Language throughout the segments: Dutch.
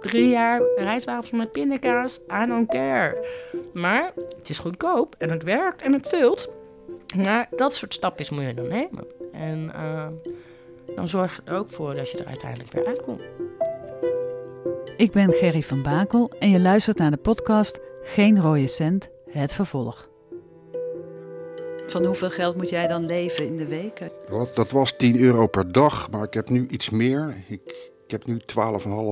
Drie jaar rijstwafels met pindakaas, I don't care. Maar het is goedkoop en het werkt en het vult. Nou, dat soort stapjes moet je dan nemen. En uh, dan zorg er ook voor dat je er uiteindelijk weer uitkomt. Ik ben Gerry van Bakel en je luistert naar de podcast Geen rode cent, het vervolg. Van hoeveel geld moet jij dan leven in de week? Dat was 10 euro per dag, maar ik heb nu iets meer. Ik, ik heb nu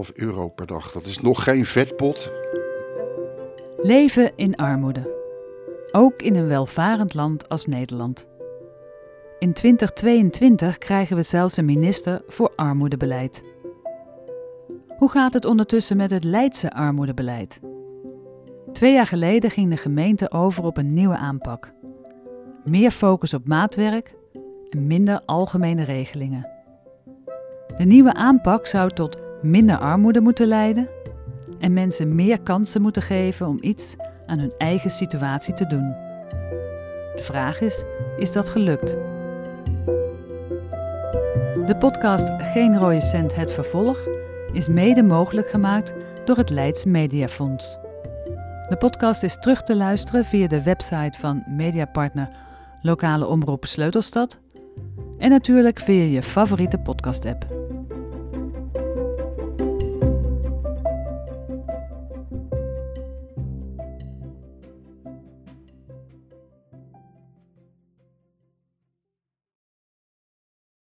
12,5 euro per dag. Dat is nog geen vetpot. Leven in armoede. Ook in een welvarend land als Nederland. In 2022 krijgen we zelfs een minister voor armoedebeleid. Hoe gaat het ondertussen met het Leidse armoedebeleid? Twee jaar geleden ging de gemeente over op een nieuwe aanpak. Meer focus op maatwerk en minder algemene regelingen. De nieuwe aanpak zou tot minder armoede moeten leiden en mensen meer kansen moeten geven om iets aan hun eigen situatie te doen. De vraag is: is dat gelukt? De podcast Geen rode cent het vervolg is mede mogelijk gemaakt door het Leids Mediafonds. De podcast is terug te luisteren via de website van mediapartner Lokale Omroep Sleutelstad en natuurlijk via je favoriete podcast-app.